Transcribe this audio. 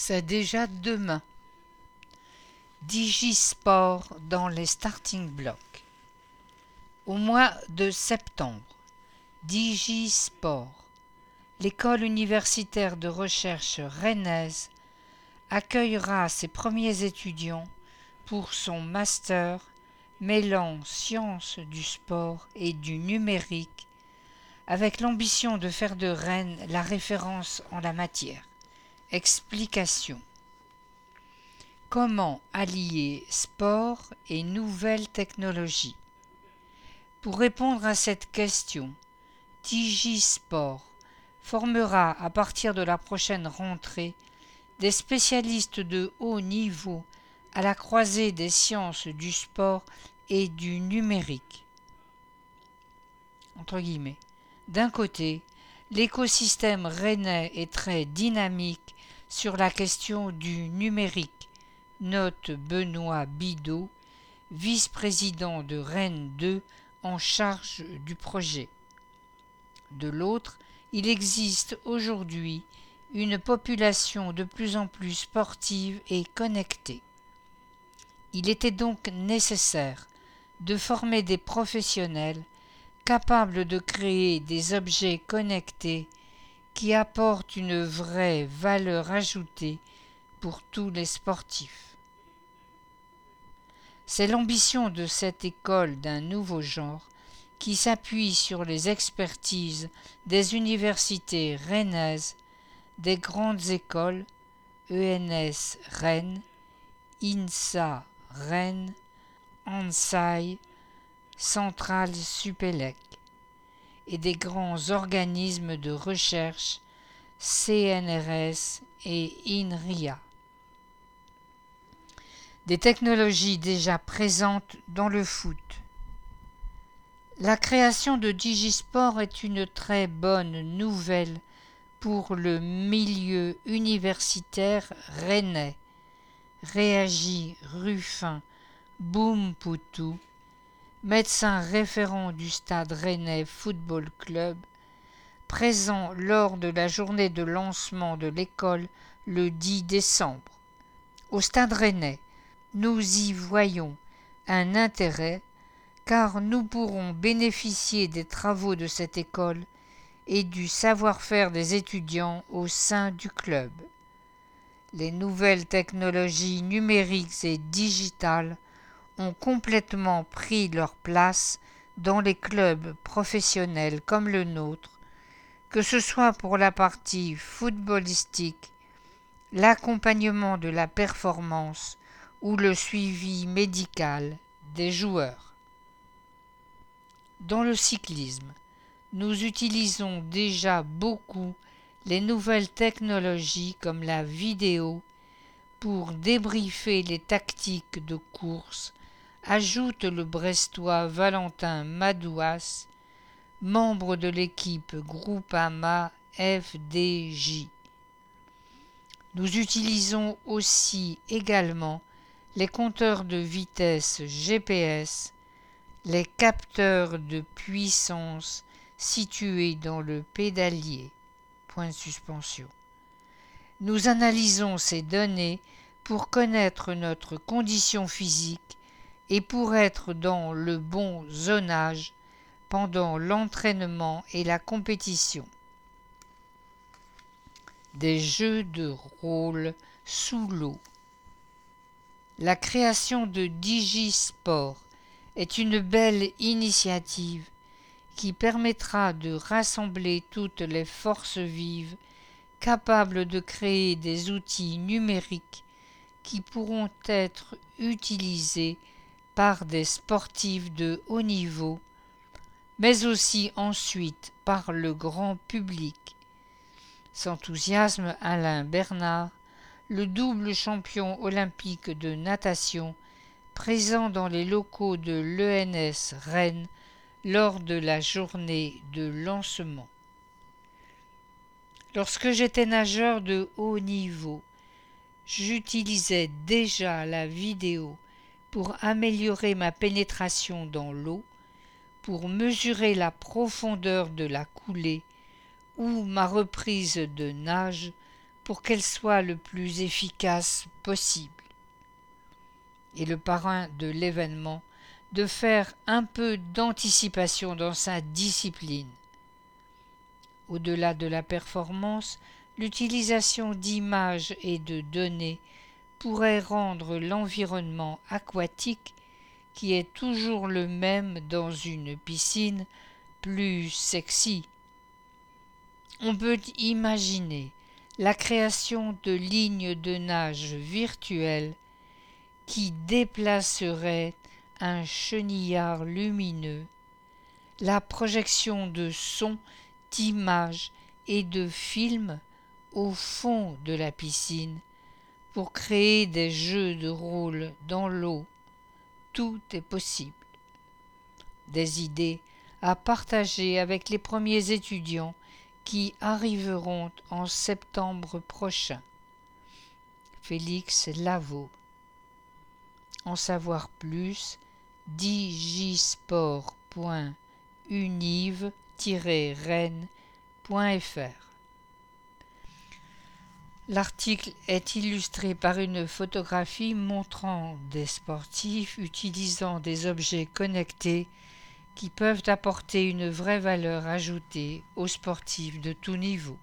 C'est déjà demain. Digisport dans les starting blocks. Au mois de septembre, Digisport, l'école universitaire de recherche rennaise, accueillera ses premiers étudiants pour son master mêlant sciences du sport et du numérique avec l'ambition de faire de Rennes la référence en la matière. Explication. Comment allier sport et nouvelles technologies? Pour répondre à cette question, Digisport formera à partir de la prochaine rentrée des spécialistes de haut niveau à la croisée des sciences du sport et du numérique. D'un côté, l'écosystème rennais est très dynamique sur la question du numérique, note Benoît Bidot, vice-président de Rennes 2 en charge du projet. De l'autre, il existe aujourd'hui une population de plus en plus sportive et connectée. Il était donc nécessaire de former des professionnels capable de créer des objets connectés qui apportent une vraie valeur ajoutée pour tous les sportifs. C'est l'ambition de cette école d'un nouveau genre qui s'appuie sur les expertises des universités rennaises, des grandes écoles ENS Rennes, INSA Rennes, ANSAI, Centrale Supélec et des grands organismes de recherche CNRS et INRIA. Des technologies déjà présentes dans le foot. La création de Digisport est une très bonne nouvelle pour le milieu universitaire rennais. Réagit Ruffin Poutou médecin référent du stade rennais Football Club, présent lors de la journée de lancement de l'école le 10 décembre. Au stade rennais, nous y voyons un intérêt car nous pourrons bénéficier des travaux de cette école et du savoir-faire des étudiants au sein du club. Les nouvelles technologies numériques et digitales ont complètement pris leur place dans les clubs professionnels comme le nôtre, que ce soit pour la partie footballistique, l'accompagnement de la performance ou le suivi médical des joueurs. Dans le cyclisme, nous utilisons déjà beaucoup les nouvelles technologies comme la vidéo pour débriefer les tactiques de course ajoute le Brestois Valentin Madouas, membre de l'équipe Groupama FDJ. Nous utilisons aussi également les compteurs de vitesse GPS, les capteurs de puissance situés dans le pédalier. Nous analysons ces données pour connaître notre condition physique et pour être dans le bon zonage pendant l'entraînement et la compétition. Des jeux de rôle sous l'eau. La création de Digisport est une belle initiative qui permettra de rassembler toutes les forces vives capables de créer des outils numériques qui pourront être utilisés par des sportifs de haut niveau, mais aussi ensuite par le grand public. S'enthousiasme Alain Bernard, le double champion olympique de natation, présent dans les locaux de l'ENS Rennes lors de la journée de lancement. Lorsque j'étais nageur de haut niveau, j'utilisais déjà la vidéo pour améliorer ma pénétration dans l'eau, pour mesurer la profondeur de la coulée ou ma reprise de nage pour qu'elle soit le plus efficace possible. Et le parrain de l'événement de faire un peu d'anticipation dans sa discipline. Au-delà de la performance, l'utilisation d'images et de données pourrait rendre l'environnement aquatique, qui est toujours le même dans une piscine, plus sexy. On peut imaginer la création de lignes de nage virtuelles qui déplaceraient un chenillard lumineux, la projection de sons, d'images et de films au fond de la piscine pour créer des jeux de rôle dans l'eau. Tout est possible. Des idées à partager avec les premiers étudiants qui arriveront en septembre prochain. Félix Lavaux. En savoir plus, digisport.univ-rennes.fr L'article est illustré par une photographie montrant des sportifs utilisant des objets connectés qui peuvent apporter une vraie valeur ajoutée aux sportifs de tout niveau.